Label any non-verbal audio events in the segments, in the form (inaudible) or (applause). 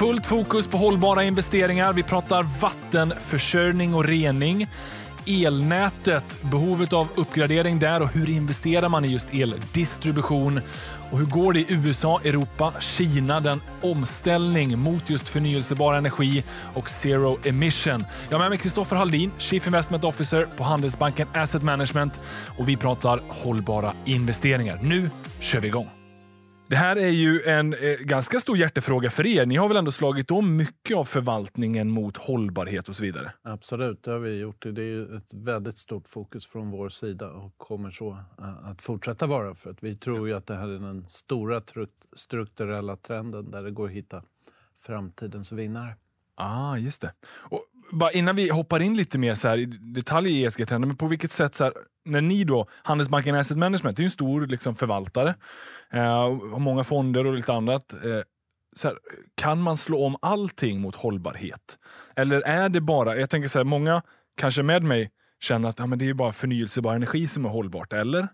Fullt fokus på hållbara investeringar. Vi pratar vattenförsörjning och rening. Elnätet, behovet av uppgradering där och hur investerar man i just eldistribution? Och hur går det i USA, Europa, Kina, den omställning mot just förnyelsebar energi och zero emission? Jag har med mig Kristoffer Haldin, Chief Investment Officer på Handelsbanken Asset Management och vi pratar hållbara investeringar. Nu kör vi igång! Det här är ju en eh, ganska stor hjärtefråga för er. Ni har väl ändå slagit om mycket av förvaltningen mot hållbarhet och så vidare? Absolut, det har vi gjort. Det är ju ett väldigt stort fokus från vår sida och kommer så eh, att fortsätta vara. För att vi tror ju att det här är den stora strukturella trenden där det går att hitta framtidens vinnare. Ah, just det. Och bara innan vi hoppar in lite mer så här i detalj i ESG-trenden, men på vilket sätt, så här, när ni då, Handelsbanken Asset Management, det är ju en stor liksom, förvaltare, eh, och många fonder och lite annat. Eh, så här, kan man slå om allting mot hållbarhet? Eller är det bara, jag tänker så här, många kanske med mig känner att ja, men det är bara förnyelsebar energi som är hållbart, eller?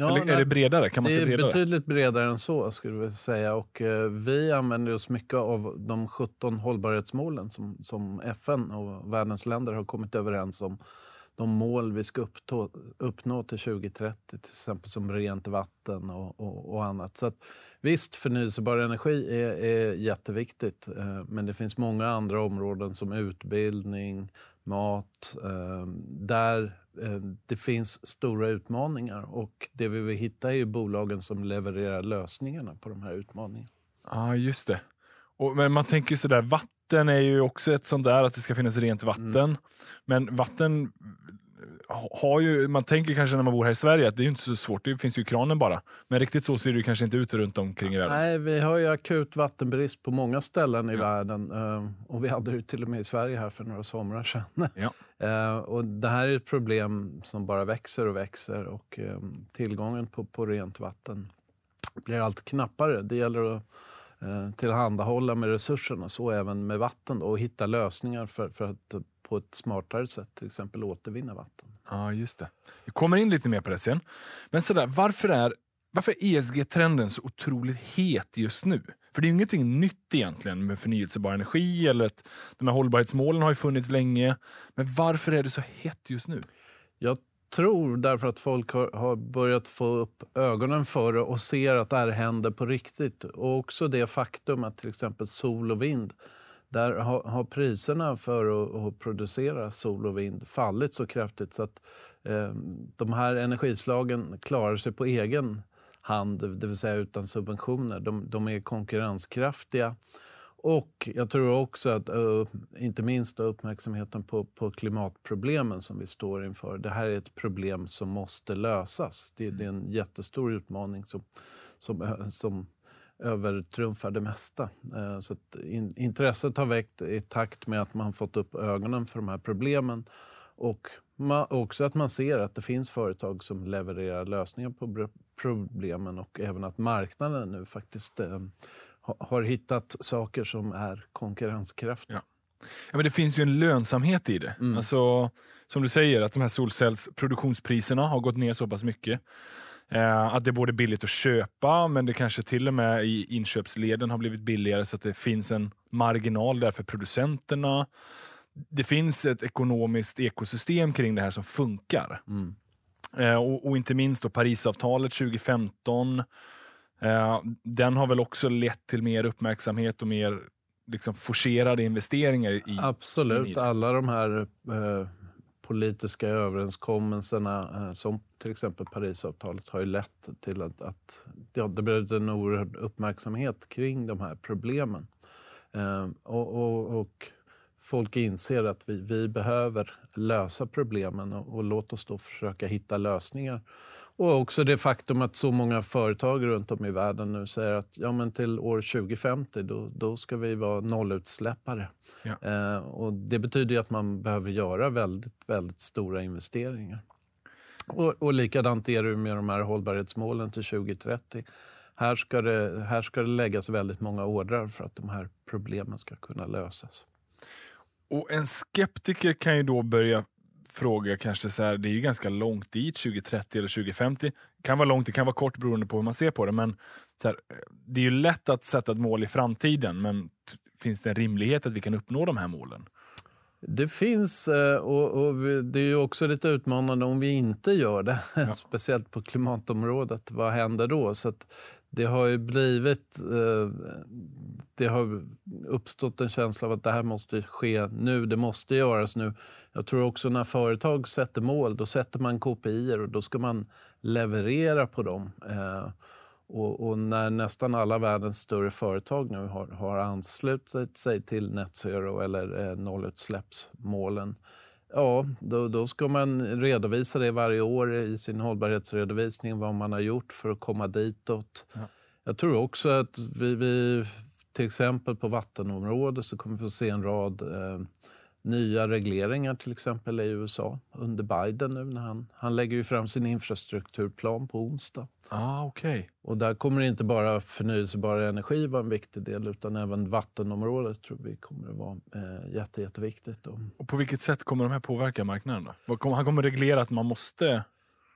Ja, Eller är det bredare? Kan man det är bredare? betydligt bredare än så. skulle vi säga. Och, eh, vi använder oss mycket av de 17 hållbarhetsmålen som, som FN och världens länder har kommit överens om. De mål vi ska upptå, uppnå till 2030, till exempel som rent vatten och, och, och annat. Så att, visst, förnyelsebar energi är, är jätteviktigt. Eh, men det finns många andra områden som utbildning, mat. Eh, där det finns stora utmaningar och det vi vill hitta är ju bolagen som levererar lösningarna på de här utmaningarna. Ja, just det. Och, men man tänker ju sådär, vatten är ju också ett sånt där, att det ska finnas rent vatten. Mm. Men vatten har ju, man tänker kanske när man bor här i Sverige att det är inte så svårt, det finns ju kranen bara. Men riktigt så ser det kanske inte ut runt omkring i världen. Nej, vi har ju akut vattenbrist på många ställen i ja. världen. Eh, och vi hade det till och med i Sverige här för några somrar sedan. Ja. Eh, och det här är ett problem som bara växer och växer och eh, tillgången på, på rent vatten blir allt knappare. Det gäller att eh, tillhandahålla med resurserna, så även med vatten då, och hitta lösningar för, för att på ett smartare sätt till exempel återvinna vatten. Ja, just det. Vi kommer in lite mer på det sen. Men sådär, varför är, varför är ESG-trenden så otroligt het just nu? För det är ju ingenting nytt egentligen med förnyelsebar energi eller att de här hållbarhetsmålen har ju funnits länge. Men varför är det så hett just nu? Jag tror därför att folk har, har, börjat få upp ögonen för det och ser att det här händer på riktigt. Och också det faktum att till exempel sol och vind där har, har priserna för att, att, producera sol och vind fallit så kraftigt så att eh, de här energislagen klarar sig på egen hand, det vill säga utan subventioner. De, de är konkurrenskraftiga. Och jag tror också att, inte minst uppmärksamheten på, på klimatproblemen som vi står inför. Det här är ett problem som måste lösas. Det, det är en jättestor utmaning som, som, som övertrumfar det mesta. Så in, intresset har väckt i takt med att man fått upp ögonen för de här problemen. Och man, också att man ser att det finns företag som levererar lösningar på problemen och även att marknaden nu faktiskt eh, har hittat saker som är konkurrenskraftiga. Ja. Ja, men det finns ju en lönsamhet i det. Mm. Alltså, som du säger, att de här solcellsproduktionspriserna har gått ner så pass mycket. Eh, att det är både billigt att köpa, men det kanske till och med i inköpsleden har blivit billigare så att det finns en marginal där för producenterna. Det finns ett ekonomiskt ekosystem kring det här som funkar. Mm. Eh, och, och, inte minst då Parisavtalet 2015. Eh, den har väl också lett till mer uppmärksamhet och mer liksom forcerade investeringar i Absolut. I alla de här eh, politiska överenskommelserna eh, som till exempel Parisavtalet har ju lett till att, att ja, det blivit en oerhörd uppmärksamhet kring de här problemen. Eh, och, och, och, folk inser att vi, vi behöver lösa problemen och, och låt oss då försöka hitta lösningar och också det faktum att så många företag runt om i världen nu säger att ja, men till år 2050 då, då ska vi vara nollutsläppare. Ja. Eh, och det betyder att man behöver göra väldigt, väldigt stora investeringar. Och, och likadant är det med de här hållbarhetsmålen till 2030. Här ska, det, här ska det läggas väldigt många ordrar för att de här problemen ska kunna lösas. Och En skeptiker kan ju då börja fråga kanske så här, det är ju ganska långt dit, 2030 eller 2050. Det kan vara långt, det kan vara kort beroende på hur man ser på det, men här, det är ju lätt att sätta ett mål i framtiden, men finns det en rimlighet att vi kan uppnå de här målen? Det finns, eh, och, och det är också lite utmanande om vi inte gör det. (laughs) Ja. Speciellt på klimatområdet. Vad händer då? Så det har ju blivit... Eh, det har uppstått en känsla av att det här måste ske nu. Det måste göras nu. Jag tror också när företag sätter mål, då sätter man KPI och då ska man leverera på dem. Eh, och, och, när nästan alla världens större företag nu har, har anslutit sig till net zero eller eh, nollutsläppsmålen Ja, då, då ska man redovisa det varje år i sin hållbarhetsredovisning, vad man har gjort för att komma ditåt. Ja. Jag tror också att vi, vi, till exempel på vattenområdet så kommer vi få se en rad eh, nya regleringar till exempel i USA under Biden nu när han, han lägger ju fram sin infrastrukturplan på onsdag. Ah, okay. Och där kommer inte bara förnyelsebar energi vara en viktig del utan även vattenområdet tror vi kommer att vara eh, jätte, jätteviktigt. Och på vilket sätt kommer de här påverka marknaden? Då? Han kommer reglera att man måste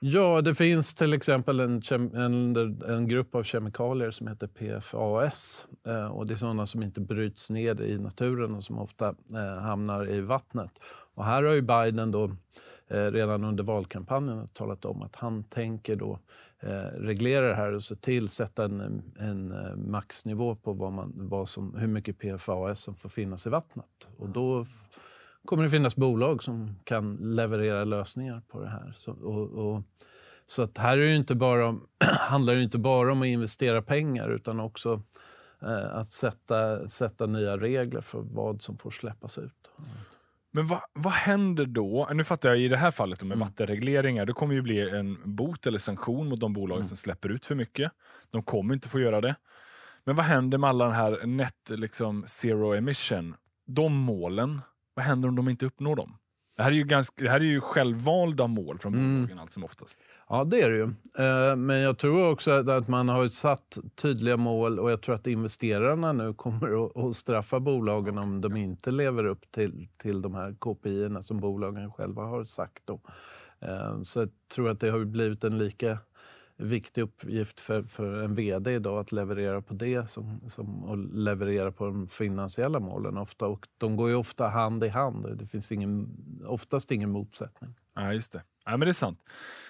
Ja, det finns till exempel en, en, en grupp av kemikalier som heter PFAS. Eh, och det är sådana som inte bryts ner i naturen och som ofta eh, hamnar i vattnet. Och här har ju Biden då, eh, redan under valkampanjen talat om att han tänker då eh, reglera det här och se till sätta en, en eh, maxnivå på vad man, vad som, hur mycket PFAS som får finnas i vattnet. Och då kommer det finnas bolag som kan leverera lösningar på det här. Så, och, och, så att här är det inte bara, (clears throat) handlar det inte bara om att investera pengar utan också eh, att sätta, sätta nya regler för vad som får släppas ut. Men vad, vad händer då? Nu fattar jag i det här fallet med mm. vattenregleringar, det kommer ju bli en bot eller sanktion mot de bolag mm. som släpper ut för mycket. De kommer inte få göra det. Men vad händer med alla den här net liksom, zero emission? De målen, vad händer om de inte uppnår dem? Det här är ju, ganska, det här är ju självvalda mål från mm. bolagen mm. allt som oftast. Ja, det är det ju. Eh, men jag tror också att man har satt tydliga mål och jag tror att investerarna nu kommer att straffa bolagen om de inte lever upp till, till de här KPI som bolagen själva har sagt. Då. Eh, så jag tror att det har blivit en lika viktig uppgift för, för en vd idag att leverera på det som, som och leverera på de finansiella målen. Ofta, och de går ju ofta hand i hand. Det finns ingen, oftast ingen motsättning. Ja, just det. Ja, men det är sant.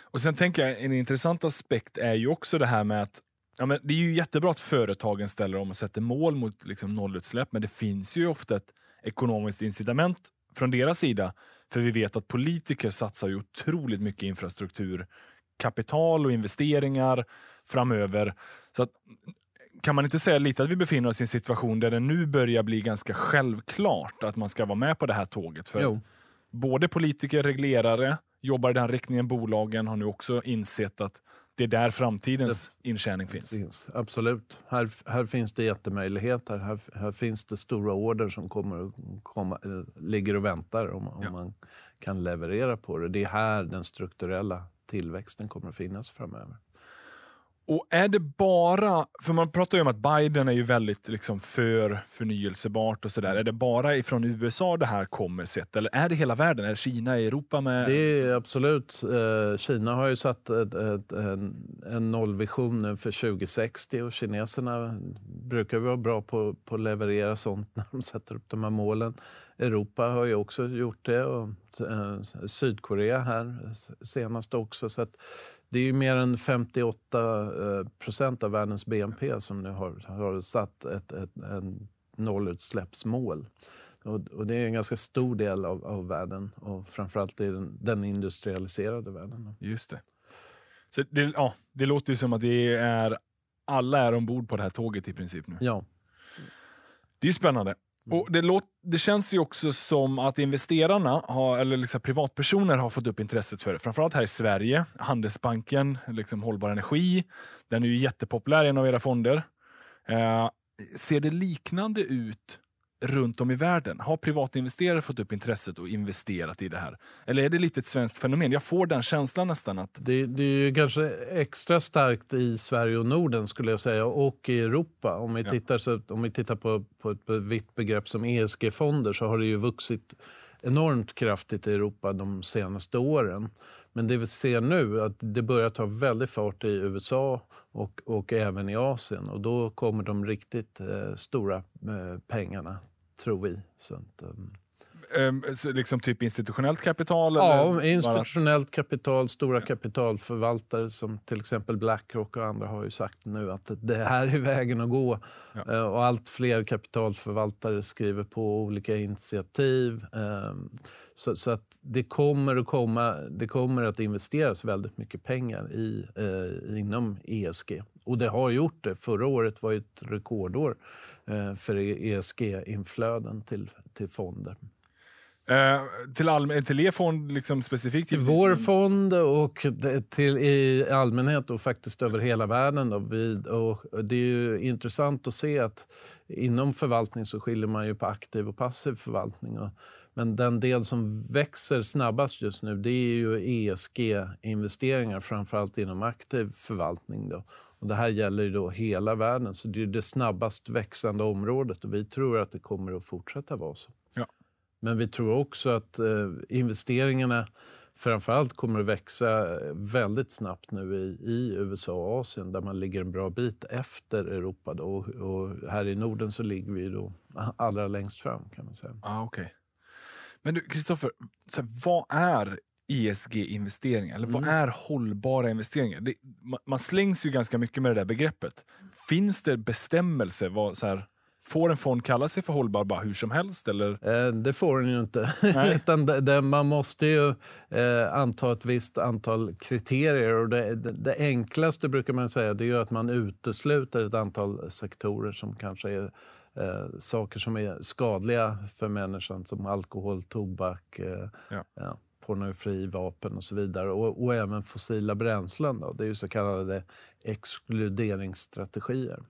Och sen tänker jag en intressant aspekt är ju också det här med att ja, men det är ju jättebra att företagen ställer om och sätter mål mot liksom, nollutsläpp, men det finns ju ofta ett ekonomiskt incitament från deras sida. För vi vet att politiker satsar ju otroligt mycket infrastruktur kapital och investeringar framöver. Så att, kan man inte säga lite att vi befinner oss i en situation där det nu börjar bli ganska självklart att man ska vara med på det här tåget? För både politiker, reglerare, jobbar i den riktningen. Bolagen har nu också insett att det är där framtidens det, intjäning finns. finns. Absolut. Här, här finns det jättemöjligheter. Här, här finns det stora order som kommer komma, äh, ligger och väntar om, om ja. man kan leverera på det. Det är här den strukturella tillväxten kommer att finnas framöver. Och är det bara, för man pratar ju om att Biden är ju väldigt liksom för förnyelsebart och sådär. Är det bara ifrån USA det här kommer sett? Eller är det hela världen? Är det Kina, Europa med? Det är absolut. Eh, Kina har ju satt en, nollvision nu för 2060 och kineserna brukar vara bra på, på att leverera sånt när de sätter upp de här målen. Europa har ju också gjort det och eh, Sydkorea här senast också. Så att det är ju mer än 58 eh, procent av världens BNP som nu har, har satt ett, ett en nollutsläppsmål. Och, och, det är en ganska stor del av, av världen och framförallt i den, den industrialiserade världen. Just det. Så det, ja, det låter ju som att det är alla är ombord på det här tåget i princip nu. Ja. Det är spännande. Mm. Och det, låt, det känns ju också som att investerarna, har, eller liksom privatpersoner, har fått upp intresset för det. Framförallt här i Sverige. Handelsbanken, liksom Hållbar Energi, den är ju jättepopulär, en av era fonder. Eh, ser det liknande ut runt om i världen? Har privatinvesterare fått upp intresset och investerat i det här? Eller är det lite ett svenskt fenomen? Jag får den känslan nästan. att... Det, det är kanske extra starkt i Sverige och Norden skulle jag säga och i Europa. Om vi ja. tittar, så, om vi tittar på, på ett vitt begrepp som ESG-fonder så har det ju vuxit enormt kraftigt i Europa de senaste åren. Men det vi ser nu är att det börjar ta väldigt fart i USA och, och även i Asien. Och då kommer de riktigt eh, stora eh, pengarna, tror vi. Så att, um, liksom typ institutionellt kapital? Ja, eller institutionellt kapital, stora kapitalförvaltare som till exempel Blackrock och andra har ju sagt nu att det här är vägen att gå. Ja. Uh, och allt fler kapitalförvaltare skriver på olika initiativ. Um, så, så, att det kommer, att komma, det kommer att investeras väldigt mycket pengar i, uh, inom ESG. Och det har gjort det. Förra året var ett rekordår uh, för ESG-inflöden till, till fonder. Eh, till, allmän, till er fond liksom specifikt? Till vår fond och till, i allmänhet och faktiskt över hela världen. Då. Vi, och det är intressant att se att inom förvaltning så skiljer man ju på aktiv och passiv förvaltning. Och, men den del som växer snabbast just nu det är ju ESG-investeringar, framförallt inom aktiv förvaltning. Då. Och det här gäller då hela världen, så det är det snabbast växande området och vi tror att det kommer att fortsätta vara så. Men vi tror också att eh, investeringarna framförallt kommer att växa väldigt snabbt nu i, i, USA och Asien där man ligger en bra bit efter Europa. Då. Och, och här i Norden så ligger vi då allra längst fram kan man säga. Ah, okay. Men du, Kristoffer, vad är ESG-investeringar? Eller vad mm. är hållbara investeringar? Det, man, man slängs ju ganska mycket med det där begreppet. Finns det bestämmelser? Vad, så här, Får en fond kalla sig för hållbar bara hur som helst? Eller? Eh, det får den ju inte. (laughs) Utan det, det, man måste ju eh, anta ett visst antal kriterier. Och det, det, enklaste brukar man säga det är att man utesluter ett antal sektorer som kanske är eh, saker som är skadliga för människan som alkohol, tobak, eh, ja. Ja, pornografi, vapen och så vidare. Och, och även fossila bränslen. Då. Det är ju så kallade exkluderingsstrategier.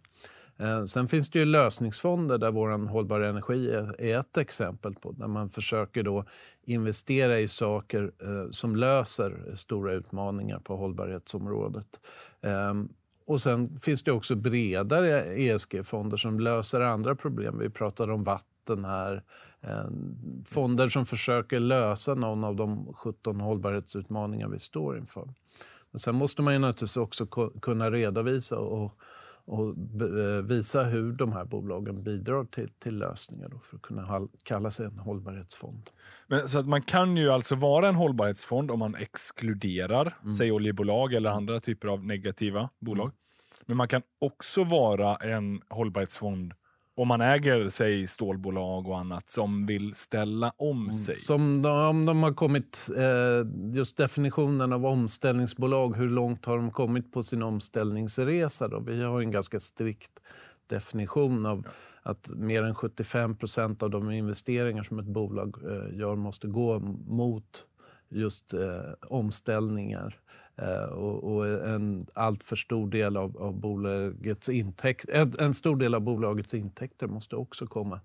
Eh, sen finns det ju lösningsfonder där vår hållbar energi är ett exempel på. Där man försöker då investera i saker eh, som löser stora utmaningar på hållbarhetsområdet. Ehm, och sen finns det också bredare ESG-fonder som löser andra problem. Vi pratade om vatten här. Ehm, fonder som försöker lösa någon av de 17 hållbarhetsutmaningar vi står inför. Men sen måste man ju naturligtvis också kunna redovisa och och eh, visa hur de här bolagen bidrar till, till lösningar för att kunna kalla sig en hållbarhetsfond. Men, så att man kan ju alltså vara en hållbarhetsfond om man exkluderar, mm. säg oljebolag eller andra typer av negativa bolag. Mm. Men man kan också vara en hållbarhetsfond om man äger säg, stålbolag och annat som vill ställa om mm. sig. Som de, om de har kommit, eh, just definitionen av omställningsbolag, hur långt har de kommit på sin omställningsresa? Då? Vi har en ganska strikt definition av ja. att mer än 75 procent av de investeringar som ett bolag eh, gör måste gå mot just eh, omställningar och, och, en allt för stor del av, av bolagets intäkt, en, en, stor del av bolagets intäkter måste också komma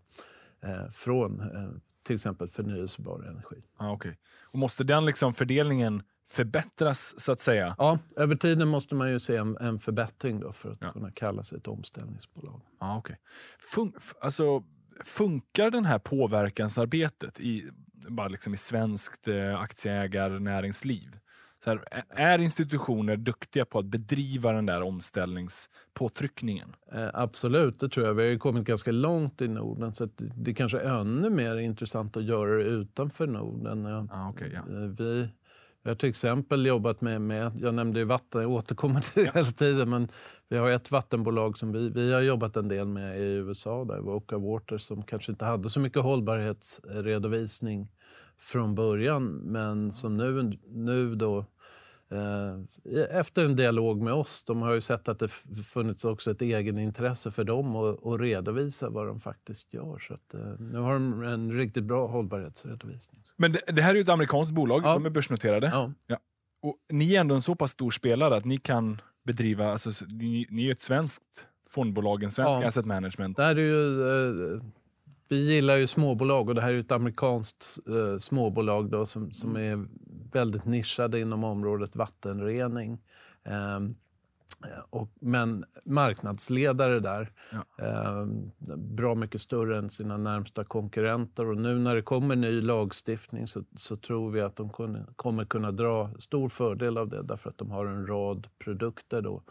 eh, från eh, till exempel förnyelsebar energi. Ah, okay. och måste den liksom fördelningen förbättras så att säga? Ja, över tiden måste man ju se en, en förbättring då för att ja. kunna kalla sig ett omställningsbolag. Ah, okay. Fun alltså, funkar det här påverkansarbetet i, bara liksom i svenskt eh, aktieägarnäringsliv? Så här, är institutioner duktiga på att bedriva den där omställningspåtryckningen? Eh, absolut, det tror jag. Vi har kommit ganska långt i Norden så det, det kanske är ännu mer intressant att göra det utanför Norden. Ah, okay, ja. Eh, vi, vi har till exempel jobbat med, med jag nämnde ju vatten, jag återkommer till det ja. hela tiden, men vi har ett vattenbolag som vi, vi har jobbat en del med i USA, där Voca Water, som kanske inte hade så mycket hållbarhetsredovisning från början men som nu, nu då eh, efter en dialog med oss, de har ju sett att det funnits också ett egenintresse för dem att, redovisa vad de faktiskt gör. Så att, eh, nu har de en riktigt bra hållbarhetsredovisning. Men det, det här är ju ett amerikanskt bolag, ja. de är börsnoterade. Ja. ja. Och ni är ändå en så pass stor spelare att ni kan bedriva, alltså, ni, ni är ett svenskt fondbolag, en svensk ja. asset management. Det här är ju eh, vi gillar ju småbolag och det här är ett amerikanskt eh, småbolag då, som, som mm. är väldigt nischade inom området vattenrening. Eh, Eh, och, men marknadsledare där. Ja. Eh, bra mycket större än sina närmsta konkurrenter. Och nu när det kommer ny lagstiftning så, så tror vi att de kun, kommer kunna dra stor fördel av det därför att de har en rad produkter då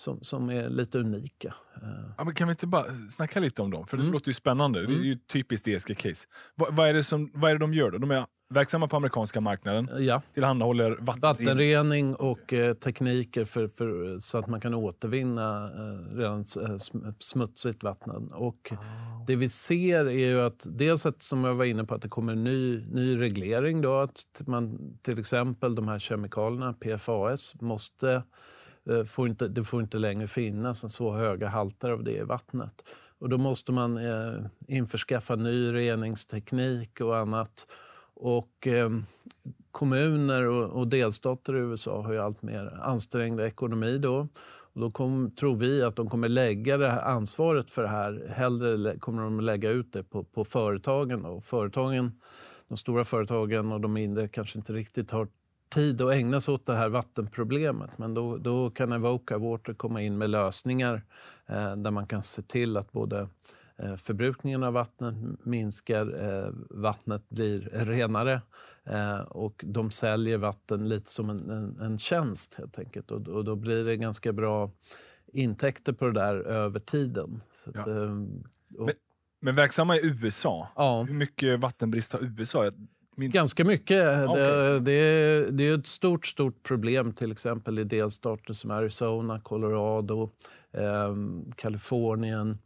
som, som är lite unika. Eh. Ja, men kan vi inte bara snacka lite om dem? För det mm. låter ju spännande. Det är ju typiskt ESG-case. Vad, vad, är det som, vad är det de gör? Då? De är verksamma på amerikanska marknaden, ja. tillhandahåller vattenrening, vattenrening och eh, tekniker för, för, så att man kan återvinna eh, redan eh, smutsigt vatten. Och oh. Det vi ser är ju att dels att, som jag var inne på, att det kommer en ny, ny reglering. Då, att man, till exempel de här kemikalierna, PFAS, måste Eh, Eh, får inte, det får inte längre finnas så höga halter av det i vattnet. Och då måste man eh, införskaffa ny reningsteknik och annat. Och eh, kommuner och, och, delstater i USA har ju allt mer ansträngd ekonomi då. Och då kom, tror vi att de kommer lägga det här ansvaret för det här, hellre kommer de lägga ut det på, på företagen. Då. Företagen, de stora företagen och de mindre kanske inte riktigt har tid att ägna sig åt det här vattenproblemet. Men då, då kan Evoca Water komma in med lösningar eh, där man kan se till att både eh, förbrukningen av vattnet minskar, eh, vattnet blir renare eh, och de säljer vatten lite som en, en, en tjänst helt enkelt. Och, och, då blir det ganska bra intäkter på det där över tiden. Så ja. att, eh, och, men, men verksamma i USA, ja. hur mycket vattenbrist har USA? Min... Ganska mycket. Okay. Det, det, det, är ett stort, stort problem till exempel i delstater som Arizona, Colorado, eh, Kalifornien.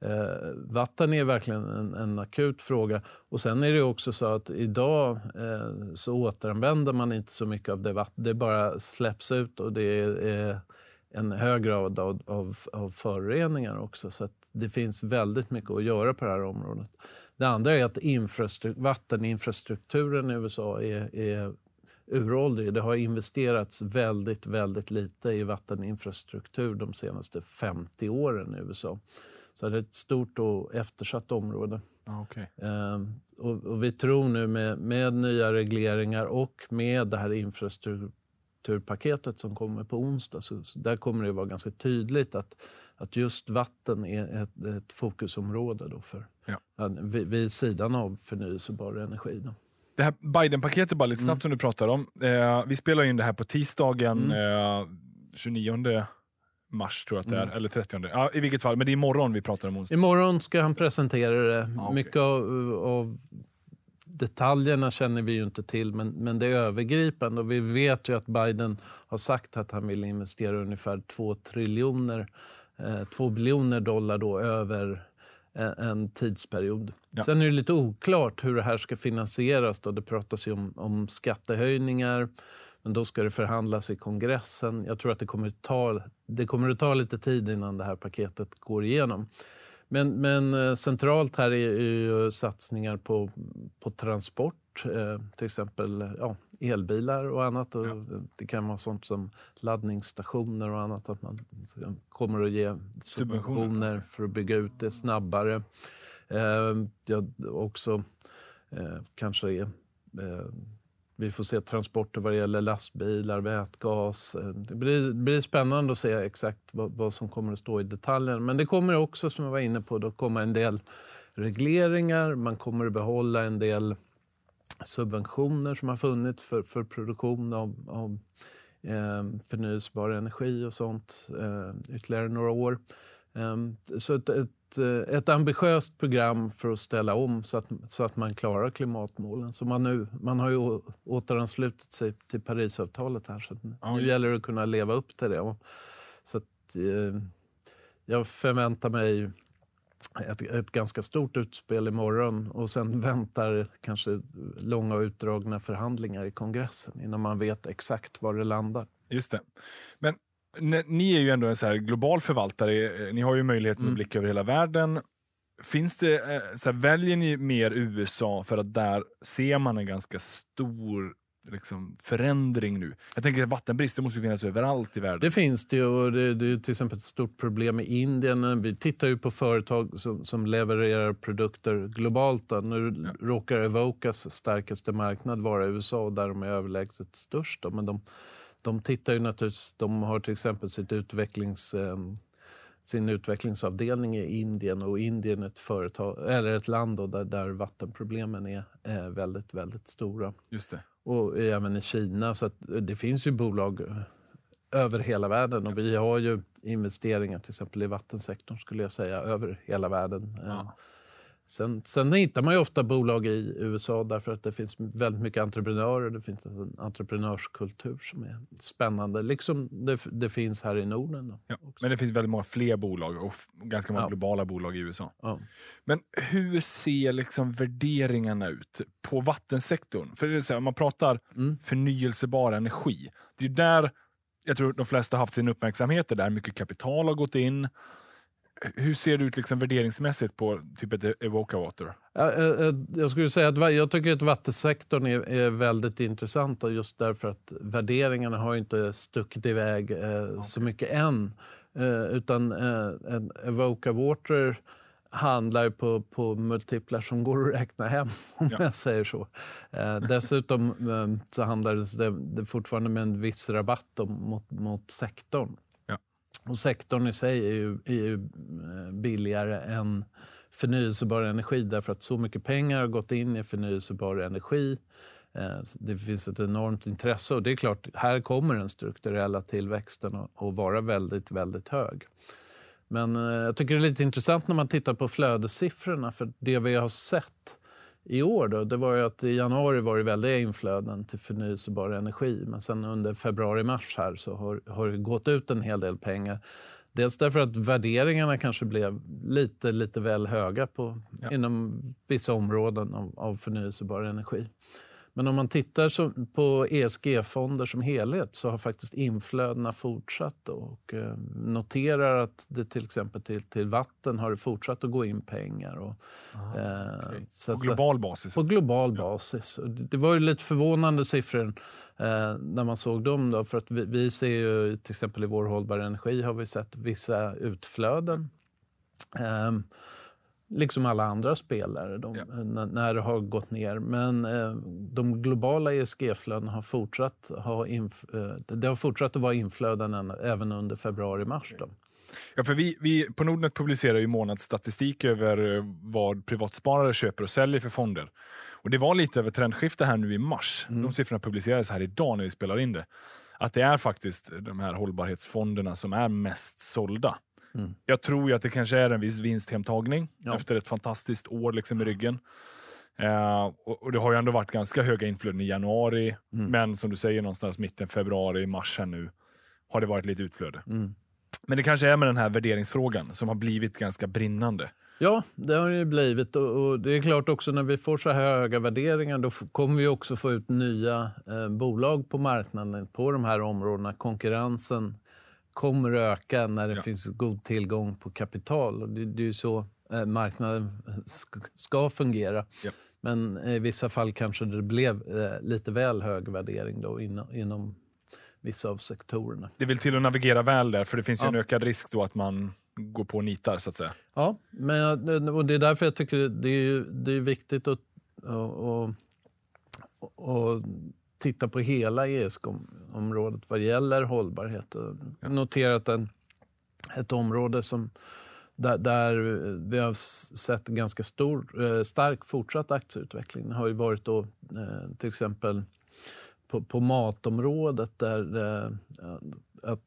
Eh, vatten är verkligen en, en, akut fråga. Och Sen är det också så att idag eh, så återanvänder man inte så mycket av det vattnet. Det bara släpps ut och det är en hög grad av, av, av föroreningar också. Så det finns väldigt mycket att göra på det här området. Det andra är att infrastruktur, vatteninfrastrukturen i USA är, är uråldrig. Det har investerats väldigt, väldigt lite i vatteninfrastruktur de senaste 50 åren i USA. Så det är ett stort och eftersatt område. Okay. Ehm, och, och, vi tror nu med, med nya regleringar och med det här infrastrukturpaketet som kommer på onsdag, så, så där kommer det vara ganska tydligt att att just vatten är ett, ett fokusområde då för, ja. vid, vid sidan av förnyelsebar energi. Då. Det här Biden-paketet, bara lite snabbt mm. som du pratar om. Eh, vi spelar in det här på tisdagen mm. eh, 29 mars, tror jag att det är. Mm. Eller 30. Ja, I vilket fall, men det är imorgon vi pratar om onsdag. Imorgon ska han presentera det. Ah, okay. Mycket av, av, detaljerna känner vi ju inte till, men, men det är övergripande. Och vi vet ju att Biden har sagt att han vill investera ungefär 2 triljoner 2 biljoner dollar då över en, en tidsperiod. Ja. Sen är det lite oklart hur det här ska finansieras. Då. Det pratas ju om, om skattehöjningar, men då ska det förhandlas i kongressen. Jag tror att det kommer att ta, det kommer att ta lite tid innan det här paketet går igenom. Men, men eh, centralt här är ju satsningar på, på transport, eh, till exempel ja, elbilar och annat. Och ja. Det kan vara sånt som laddningsstationer och annat. Att man kommer att ge subventioner för att bygga ut det snabbare. Eh, ja, också eh, kanske är, eh, vi får se transporter vad det gäller lastbilar, vätgas. Eh, det blir, det blir spännande att se exakt vad, vad, som kommer att stå i detaljen. Men det kommer också, som jag var inne på, att komma en del regleringar. Man kommer att behålla en del subventioner som har funnits för, för produktion av, av eh, förnyelsebar energi och sånt eh, ytterligare några år. Eh, så ett, ett, eh, ett ambitiöst program för att ställa om så att, så att man klarar klimatmålen. Så man, nu, man har ju återanslutit sig till Parisavtalet här så ja, nu gäller det att kunna leva upp till det. Och, så att, eh, jag förväntar mig ett, ett ganska stort utspel imorgon och sen väntar kanske långa och utdragna förhandlingar i kongressen innan man vet exakt var det landar. Just det. Men ni är ju ändå en så global förvaltare. Ni har ju möjlighet att mm. blicka över hela världen. Finns det, eh, så här, väljer ni mer USA för att där ser man en ganska stor liksom, förändring nu? Jag tänker att vattenbrist det måste finnas överallt i världen. Det finns det och det, det är till exempel ett stort problem i Indien. Vi tittar ju på företag som, som levererar produkter globalt. Då. Nu ja. råkar Evocas starkaste marknad vara USA där de är överlägset störst. Då. Men de de tittar ju naturligtvis, de har till exempel sitt utvecklings, eh, sin utvecklingsavdelning i Indien och Indien är ett, företag, eller ett land där, där vattenproblemen är eh, väldigt, väldigt stora. Just det. Och även i Kina. Så det finns ju bolag över hela världen. Och vi har ju investeringar till exempel i vattensektorn skulle jag säga, över hela världen. Ja. Sen, sen hittar man ju ofta bolag i USA därför att det finns väldigt mycket entreprenörer. Det finns en entreprenörskultur som är spännande, liksom det, det finns här i Norden. Ja, men det finns väldigt många fler bolag och ganska många ja. globala bolag i USA. Ja. Men hur ser liksom värderingarna ut på vattensektorn? För det så här, om man pratar mm. förnyelsebar energi, det är där jag tror de flesta har haft sin uppmärksamhet, där mycket kapital har gått in hur ser det ut liksom värderingsmässigt på typ ett Evoca Water? Jag skulle säga att jag tycker att vattensektorn är, är väldigt intressant just därför att värderingarna har inte stuckit iväg okay. så mycket än. Eh, utan eh, Evoca Water handlar på, på multiplar som går att räkna hem, (laughs) om ja. jag säger så. Eh, dessutom eh, så handlar det, det fortfarande med en viss rabatt mot, mot sektorn. Och sektorn i sig är ju, är ju eh, billigare än förnyelsebar energi därför att så mycket pengar har gått in i förnyelsebar energi. Eh, det finns ett enormt intresse och det är klart, här kommer den strukturella tillväxten att vara väldigt, väldigt hög. Men eh, jag tycker det är lite intressant när man tittar på flödessiffrorna för det vi har sett i år då, det var att i januari var det väldiga inflöden till förnyelsebar energi. Men sen under februari-mars här så har, har det gått ut en hel del pengar. Dels därför att värderingarna kanske blev lite, lite väl höga på, ja. inom vissa områden av, av förnyelsebar energi. Men om man tittar på ESG-fonder som helhet så har faktiskt inflödena fortsatt och eh, noterar att det till exempel till, till vatten har det fortsatt att gå in pengar. Och, Aha, eh, okay. så, på global basis? På global basis. Det var ju lite förvånande siffror eh, när man såg dem. Då, för att vi, vi, ser ju till exempel i vår hållbara energi har vi sett vissa utflöden. Eh, liksom alla andra spelare de, ja. när det har gått ner. Men eh, de globala ESG-flödena har fortsatt, ha inf, eh, det har fortsatt att vara inflöden även under februari-mars. Ja, för vi, vi på Nordnet publicerar ju månadsstatistik över eh, vad privatsparare köper och säljer för fonder. Och Det var lite ett trendskifte här nu i mars. Mm. De siffrorna publicerades här idag när vi spelar in det. Att det är faktiskt de här hållbarhetsfonderna som är mest sålda. Mm. Jag tror ju att det kanske är en viss vinsthemtagning ja. efter ett fantastiskt år liksom i ryggen. Uh, och, och, Det har ju ändå varit ganska höga inflöden i januari, mm. men som du säger någonstans mitten februari, mars här nu har det varit lite utflöde. Mm. Men det kanske är med den här värderingsfrågan som har blivit ganska brinnande. Ja, det har det blivit. Och, och, det är klart också när vi får så här höga värderingar då kommer vi också få ut nya eh, bolag på marknaden på de här områdena. Konkurrensen kommer att öka när det ja. finns god tillgång på kapital. Och det, det är ju så eh, marknaden ska fungera. Ja. Men i vissa fall kanske det blev eh, lite väl hög värdering då inom, inom vissa av sektorerna. Det vill till att navigera väl där, för det finns ju ja. en ökad risk då att man går på nitar så att säga. Ja, men, och det är därför jag tycker det är, det är viktigt att och, och, och titta på hela ESG-området vad gäller hållbarhet. Och ja. noterat en, ett område som där, där, vi har sett ganska stor, eh, stark fortsatt aktieutveckling har ju varit då, eh, till exempel på, på matområdet där eh, att,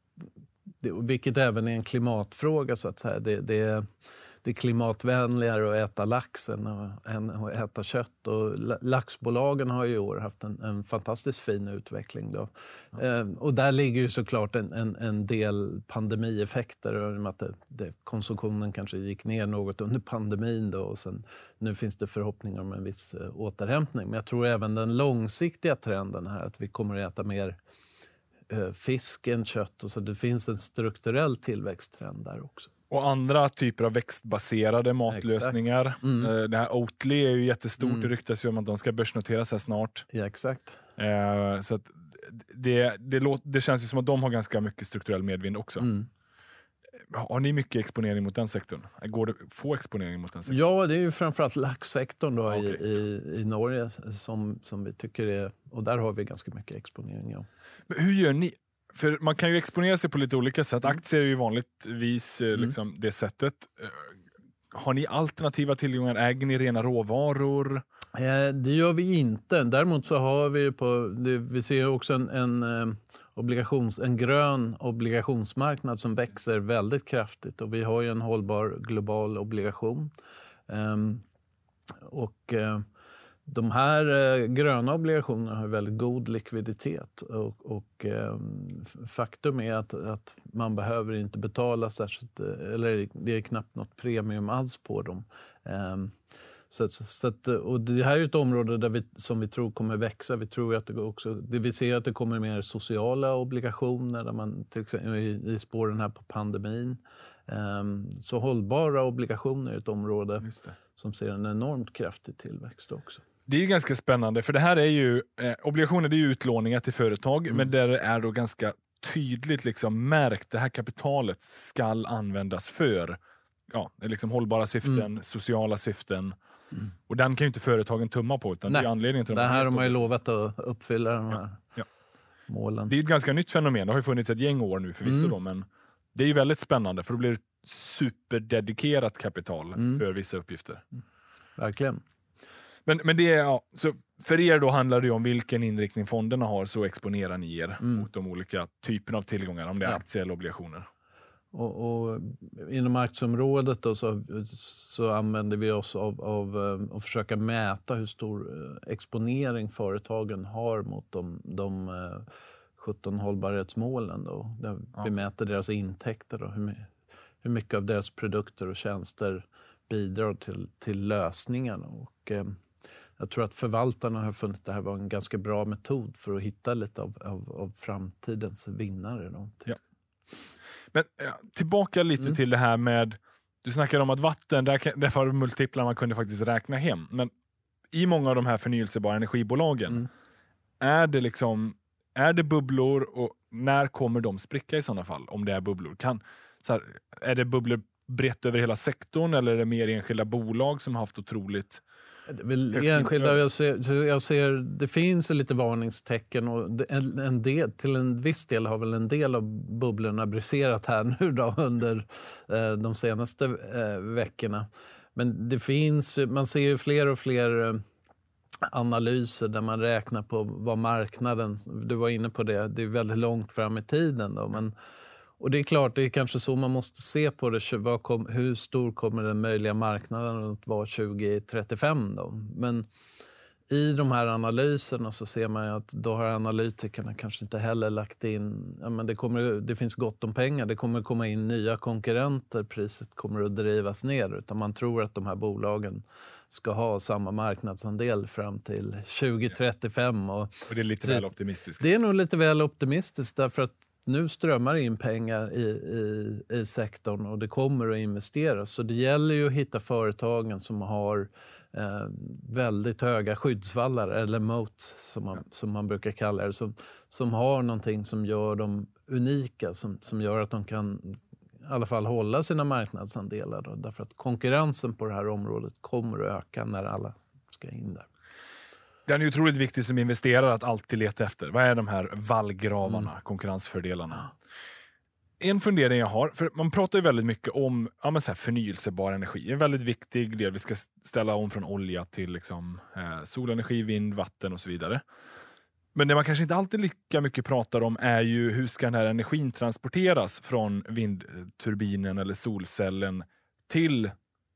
vilket även är en klimatfråga så att säga. Det, det, det är klimatvänligare att äta lax än att äta kött. Och laxbolagen har i år haft en, en fantastiskt fin utveckling. Då. Ja. Eh, och där ligger ju såklart en, en, en del pandemieffekter. I att det, det, konsumtionen kanske gick ner något under pandemin. Då, och sen, nu finns det förhoppningar om en viss eh, återhämtning. Men jag tror även den långsiktiga trenden här att vi kommer att äta mer eh, fisk än kött. Och så det finns en strukturell tillväxttrend där också. Och andra typer av växtbaserade matlösningar. Mm. Eh, det här Oatly är ju jättestort. Mm. Det ryktas ju om att de ska börsnoteras här snart. Ja, exakt. Eh, så det, det, låt, det känns ju som att de har ganska mycket strukturell medvind också. Mm. Har ni mycket exponering mot den sektorn? Går det få exponering mot den sektorn? Ja, det är ju framförallt laxsektorn då okay. i, i, i, Norge som, som vi tycker är... Och där har vi ganska mycket exponering. Ja. Men hur gör ni? För man kan ju exponera sig på lite olika sätt. Mm. Aktier är ju vanligtvis eh, liksom, det sättet. Eh, Har ni alternativa tillgångar? Äger ni rena råvaror? Eh, Det gör vi inte. Däremot så har vi på, det, vi ser också en, en, eh, obligations, en grön obligationsmarknad som växer väldigt kraftigt. Och vi har ju en hållbar global obligation. Ehm, och eh, de här eh, gröna obligationerna har väldigt god likviditet. Och, och ehm, faktum är att, att man behöver inte betala särskilt, eh, eller det är knappt något premium alls på dem. Ehm, så, så att, och det här är ett område där vi, som vi tror kommer växa. Vi tror att det också, det vi ser att det kommer mer sociala obligationer där man, till exempel, i, i spåren här på pandemin. Ehm, så hållbara obligationer är ett område som ser en enormt kraftig tillväxt också. Det är ju ganska spännande, för det här är ju eh, obligationer det är utlåningar till företag, Mm. men där det är då ganska tydligt liksom märkt det här kapitalet skall användas för ja, liksom hållbara syften, Mm. sociala syften. Och den kan ju inte företagen tumma på, utan det är anledningen till Det de här har man ju lovat att uppfylla de här ja. målen. Det är ett ganska nytt fenomen, det har ju funnits ett gäng år nu förvisso, Mm. då, men det är ju väldigt spännande för då blir det superdedikerat kapital Mm. för vissa uppgifter. Verkligen. Men, men det ja, så för er då handlar det om vilken inriktning fonderna har, så exponerar ni er Mm. mot de olika typerna av tillgångar, om det är Ja. aktier eller obligationer. Och, och inom aktiemrådet då så, så använder vi oss av, av eh, att försöka mäta hur stor eh, exponering företagen har mot de, de eh, 17 hållbarhetsmålen. Då, där Ja. Vi mäter deras intäkter och hur, hur mycket av deras produkter och tjänster bidrar till, till lösningarna. Och, eh, jag tror att förvaltarna har funnit det här var en ganska bra metod för att hitta lite av, av, av framtidens vinnare. Då. Men ja, tillbaka lite Mm. till det här med, du snackade om att vatten, där, där var multiplar man kunde faktiskt räkna hem. Men i många av de här förnyelsebara energibolagen, Mm. är det liksom är det bubblor och när kommer de spricka i sådana fall? Om det är bubblor. Kan, så här, är det bubblor brett över hela sektorn eller är det mer enskilda bolag som har haft otroligt... Enskilda, jag ser, jag ser, det finns ju lite varningstecken och en, en del, till en viss del har väl en del av bubblorna briserat här (laughs) nu då under eh, de senaste eh, veckorna. Men det finns, man ser ju fler och fler eh, analyser där man räknar på vad marknaden, du var inne på det, det är väldigt långt fram i tiden. Då, men, och det är klart, det är kanske så man måste se på det. Kom, hur stor kommer den möjliga marknaden att vara 2035? Då? Men i de här analyserna så ser man att då har analytikerna kanske inte heller lagt in... Ja, men det, kommer, det finns gott om pengar, det kommer komma in nya konkurrenter, priset kommer att drivas ner. Utan man tror att de här bolagen ska ha samma marknadsandel fram till 2035. Och Och det är lite väl optimistiskt. det är nog lite väl optimistiskt därför att nu strömmar det in pengar i, i, i sektorn och det kommer att investeras. Så det gäller ju att hitta företagen som har eh, väldigt höga skyddsvallar, eller moat som man, som man brukar kalla det. Som, som har någonting som gör dem unika, som, som gör att de kan i alla fall hålla sina marknadsandelar. Då, därför att konkurrensen på det här området kommer att öka när alla ska in där. Den är otroligt viktig som investerare att alltid leta efter. Vad är de här vallgravarna, Mm. konkurrensfördelarna? En fundering jag har, för man pratar ju väldigt mycket om ja, men så här förnyelsebar energi. En väldigt viktig del. Vi ska ställa om från olja till liksom, eh, solenergi, vind, vatten och så vidare. Men det man kanske inte alltid lika mycket pratar om är ju hur ska den här energin transporteras från vindturbinen eller solcellen till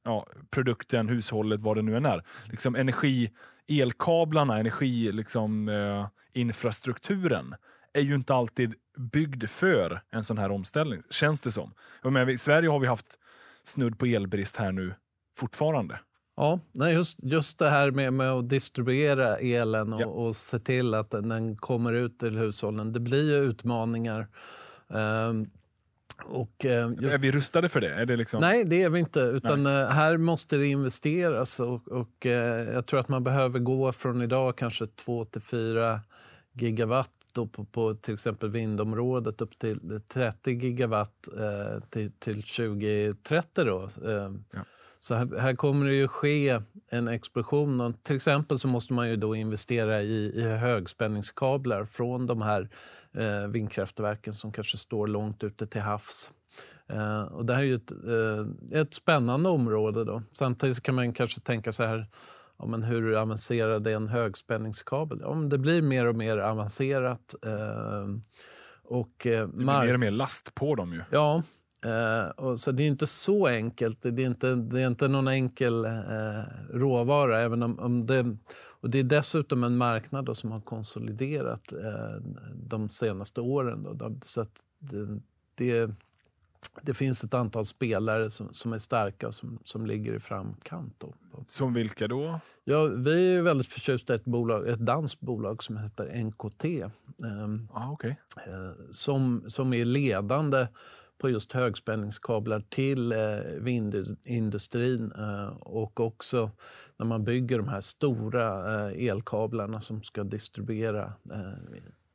ja, produkten, hushållet, vad det nu än är. Liksom energi, elkablarna, energi, liksom, eh, infrastrukturen är ju inte alltid byggd för en sån här omställning, känns det som. Jag menar, I Sverige har vi haft snudd på elbrist här nu fortfarande. Ja, nej, just, just det här med, med att distribuera elen och, Ja. och se till att den, kommer ut till hushållen. Det blir ju utmaningar. Ehm, och, eh, just, Är vi rustade för det? Är det liksom... nej, det är vi inte. Utan eh, här måste det investeras. Och, och, eh, jag tror att man behöver gå från idag kanske 2 till 4 gigawatt då på, på till exempel vindområdet upp till 30 gigawatt eh, till, till 2030. Då. Eh, Ja. Så här, här kommer det ju ske en explosion. Och till exempel så måste man ju då investera i, i högspänningskablar från de här eh, vindkraftverken som kanske står långt ute till havs. Eh, och det här är ju ett, eh, ett spännande område. Då. Samtidigt kan man kanske tänka så här ja, men hur avancerad är en högspänningskabel? Ja, det blir mer och mer avancerat. Eh, och, eh, det blir mer och mer last på dem ju. Ja, och så det är inte så enkelt. Det är inte, det är inte någon enkel eh, råvara. Även om, om det, och det är dessutom en marknad då, som har konsoliderat eh, de senaste åren. Då, så att det, det det finns ett antal spelare som, som är starka och som, som ligger i framkant. Då. Som vilka då? Ja, vi är väldigt förtjusta i ett, bolag, ett danskt bolag som heter NKT. Eh, ah, okay. som, som är ledande på just högspänningskablar till eh, vindindustrin eh, och också när man bygger de här stora eh, elkablarna som ska distribuera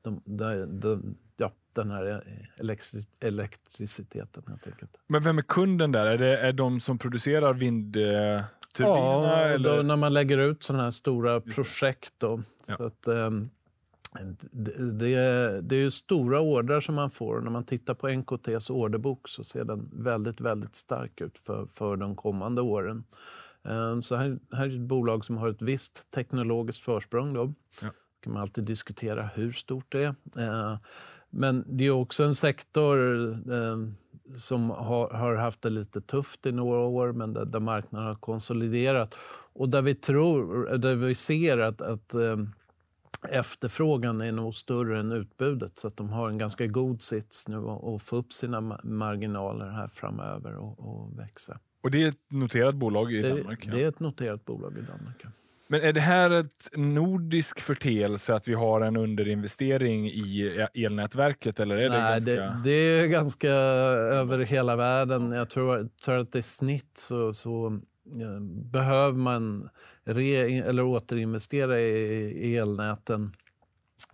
de, de, de, ja, den här elektri elektriciteten. Helt enkelt. Men vem är kunden där? Är det är de som producerar vindturbinerna? Ja, eller? när man lägger ut sådana här stora projekt. Då, ja. så att, um, det, det, är, stora ordrar som man får. När man tittar på NKTs orderbok så ser den väldigt, väldigt stark ut för, för de kommande åren. Um, så här, här är ett bolag som har ett visst teknologiskt försprång. Då. Ja kan man alltid diskutera hur stort det är. Eh, men det är också en sektor eh, som har, har, haft det lite tufft i några år men där, där, marknaden har konsoliderat. Och där vi, tror, där vi ser att, att efterfrågan är nog större än utbudet så att de har en ganska god sits nu att få upp sina marginaler här framöver och, och växa. Och det är ett noterat bolag i det, Danmark? Ja. Det är ett noterat bolag i Danmark. Ja. Men är det här ett nordisk förteelse att vi har en underinvestering i elnätverket? Eller är Nej, det, ganska... det, det är ganska över hela världen. Jag tror, tror att i snitt så, så behöver man re, eller återinvestera i, elnäten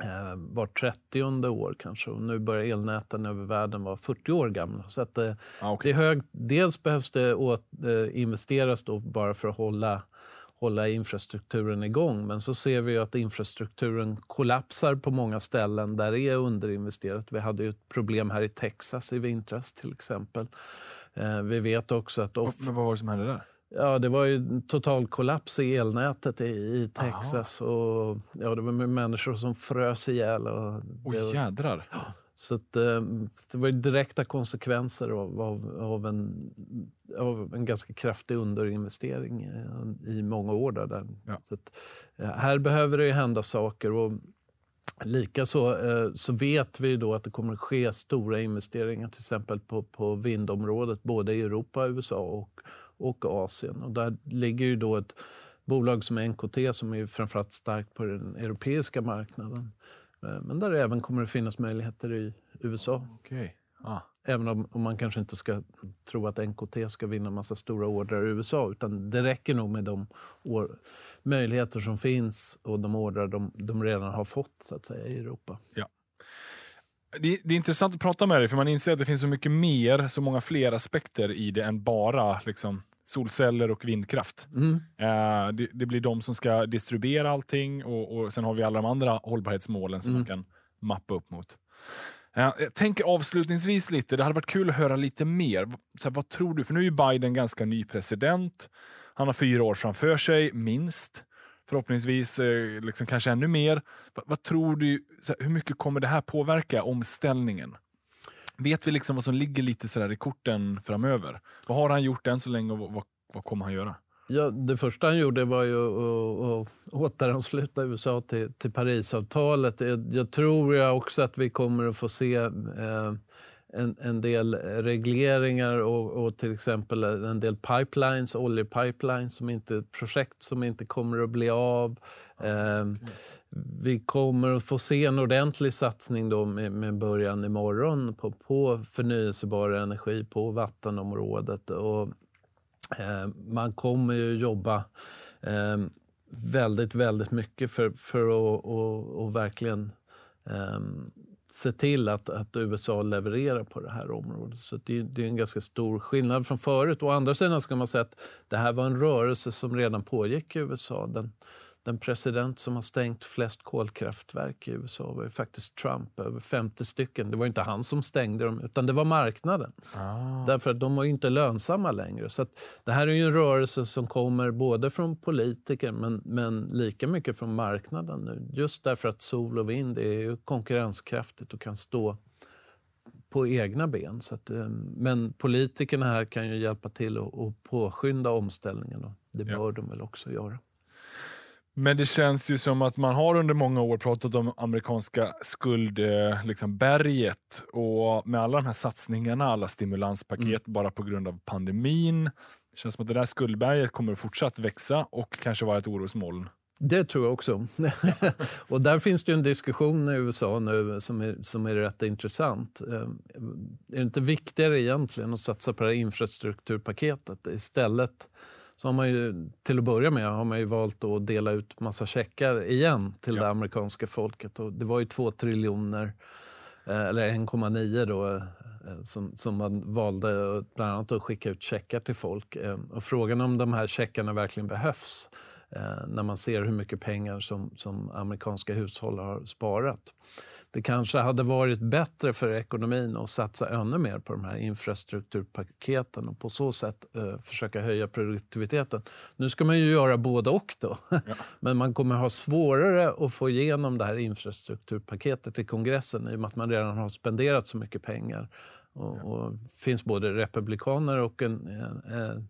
eh, var 30 år kanske. Och nu börjar elnäten över världen vara 40 år gamla. Så att, eh, ah, okay. det är hög, dels behövs det åt, eh, investeras då bara för att hålla hålla infrastrukturen igång. Men så ser vi att infrastrukturen kollapsar på många ställen där det är underinvesterat. Vi hade ju ett problem här i Texas i vintras till exempel. Eh, vi vet också att... Off- Men vad var det som hände där? Ja, det var ju total kollaps i elnätet i, i Texas. Och, ja, det var människor som frös ihjäl. Och, Oj, jädrar! Ja, så att, eh, det var direkta konsekvenser av, av, av, en, av en ganska kraftig underinvestering eh, i många år. Där. Ja. Så att, eh, här behöver det hända saker. Och Likaså så vet vi då att det kommer att ske stora investeringar till exempel på, på vindområdet både i Europa, USA och, och Asien. Och där ligger ju då ett bolag som NKT som är framförallt starkt på den europeiska marknaden. Eh, men där även kommer det finnas möjligheter i USA. Okay. Ah. Även om, om, man kanske inte ska tro att NKT ska vinna massa stora order i USA. Utan det räcker nog med de år, möjligheter som finns och de order de, de redan har fått så att säga, i Europa. Ja. Det, det, är intressant att prata med dig, för man inser att det finns så mycket mer, så många fler aspekter i det än bara liksom, solceller och vindkraft. Mm. Eh, det, det, blir de som ska distribuera allting och, och sen har vi alla de andra hållbarhetsmålen som mm. man kan mappa upp mot. Eh, jag tänker avslutningsvis lite, det hade varit kul att höra lite mer. Så här, vad tror du? För nu är ju Biden ganska ny president. Han har fyra år framför sig, minst. Förhoppningsvis eh, liksom kanske ännu mer. Vad, vad tror du? Här, hur mycket kommer det här påverka omställningen? Vet vi liksom vad som ligger lite sådär i korten framöver? Vad har han gjort än så länge och vad, vad kommer han göra? Ja, det första han gjorde var ju att, att återansluta USA till, till Parisavtalet. Jag, jag tror jag också att vi kommer att få se eh, en, en del regleringar och, och, till exempel en del pipelines, oljepipelines, som inte, projekt som inte kommer att bli av. Eh, vi kommer att få se en ordentlig satsning då med, med början imorgon på, på förnyelsebar energi på vattenområdet. Och, eh, man kommer ju jobba eh, väldigt, väldigt mycket för, för att och, och verkligen eh, se till att, att USA levererar på det här området. Så det, det, är en ganska stor skillnad från förut. Å andra sidan ska man säga att det här var en rörelse som redan pågick i USA. Den, den president som har stängt flest kolkraftverk i USA var faktiskt Trump, över 50 stycken. Det var inte han som stängde dem, utan det var marknaden. Ah. Därför att de var inte lönsamma längre. Så det här är en rörelse som kommer både från politiker men, men lika mycket från marknaden nu. Just därför att sol och vind är konkurrenskraftigt och kan stå på egna ben. Så att, eh, men politikerna här kan ju hjälpa till att påskynda omställningen. Och det bör ja. de väl också göra. Men det känns ju som att man har under många år pratat om amerikanska skuldberget liksom och med alla de här satsningarna, alla stimulanspaket mm. bara på grund av pandemin. Det känns som att det där skuldberget kommer fortsatt växa och kanske vara ett orosmoln. Det tror jag också. (laughs) och där finns det en diskussion i USA nu som är, som är rätt intressant. Eh, är det inte viktigare egentligen att satsa på det infrastrukturpaketet istället så har man ju, till att börja med har man ju valt att dela ut massa checkar igen till ja. det amerikanska folket. Och det var ju två triljoner, eh, eller 1,9 då, eh, som, som man valde bland annat att skicka ut checkar till folk. Eh, och frågan om de här checkarna verkligen behövs när man ser hur mycket pengar som, som amerikanska hushåll har sparat. Det kanske hade varit bättre för ekonomin att satsa ännu mer på de här infrastrukturpaketen och på så sätt eh, försöka höja produktiviteten. Nu ska man ju göra både och då. (laughs) Ja. Men man kommer ha svårare att få igenom det här infrastrukturpaketet i kongressen i och med att man redan har spenderat så mycket pengar. Och, och finns både republikaner och en, en, en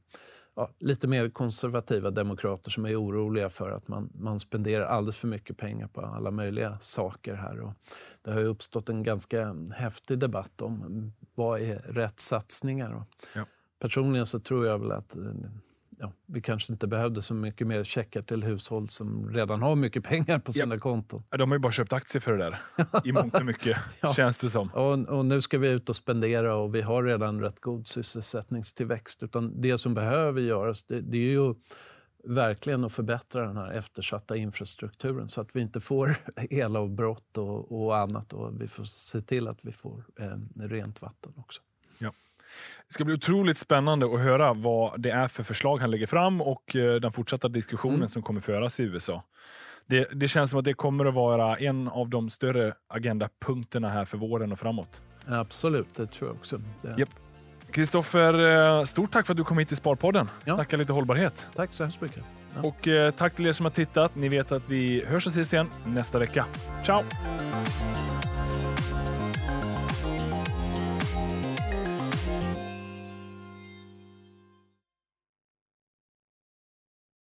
ja, lite mer konservativa demokrater som är oroliga för att man, man spenderar alldeles för mycket pengar på alla möjliga saker här. Och det har uppstått en ganska häftig debatt om vad är rätt satsningar. Ja. Personligen så tror jag väl att ja, vi kanske inte behövde så mycket mer checkar till hushåll som redan har mycket pengar på sina ja. konton. De har ju bara köpt aktier för det där, i mångt och mycket, (laughs) ja. känns det som. Och, och, nu ska vi ut och spendera och vi har redan rätt god sysselsättningstillväxt. Utan det som behöver göras, det, det är ju verkligen att förbättra den här eftersatta infrastrukturen så att vi inte får (laughs) elavbrott och, och annat. Och vi får se till att vi får eh, rent vatten också. Ja. Det ska bli otroligt spännande att höra vad det är för förslag han lägger fram och eh, den fortsatta diskussionen mm. som kommer föras i USA. Det, det, känns som att det kommer att vara en av de större agendapunkterna här för våren och framåt. Absolut, det tror jag också. Kristoffer, eh, stort tack för att du kom hit till Sparpodden. Ja. Snacka lite hållbarhet. Tack så hemskt mycket. Ja. Och eh, tack till er som har tittat. Ni vet att vi hörs och ses igen nästa vecka. Ciao!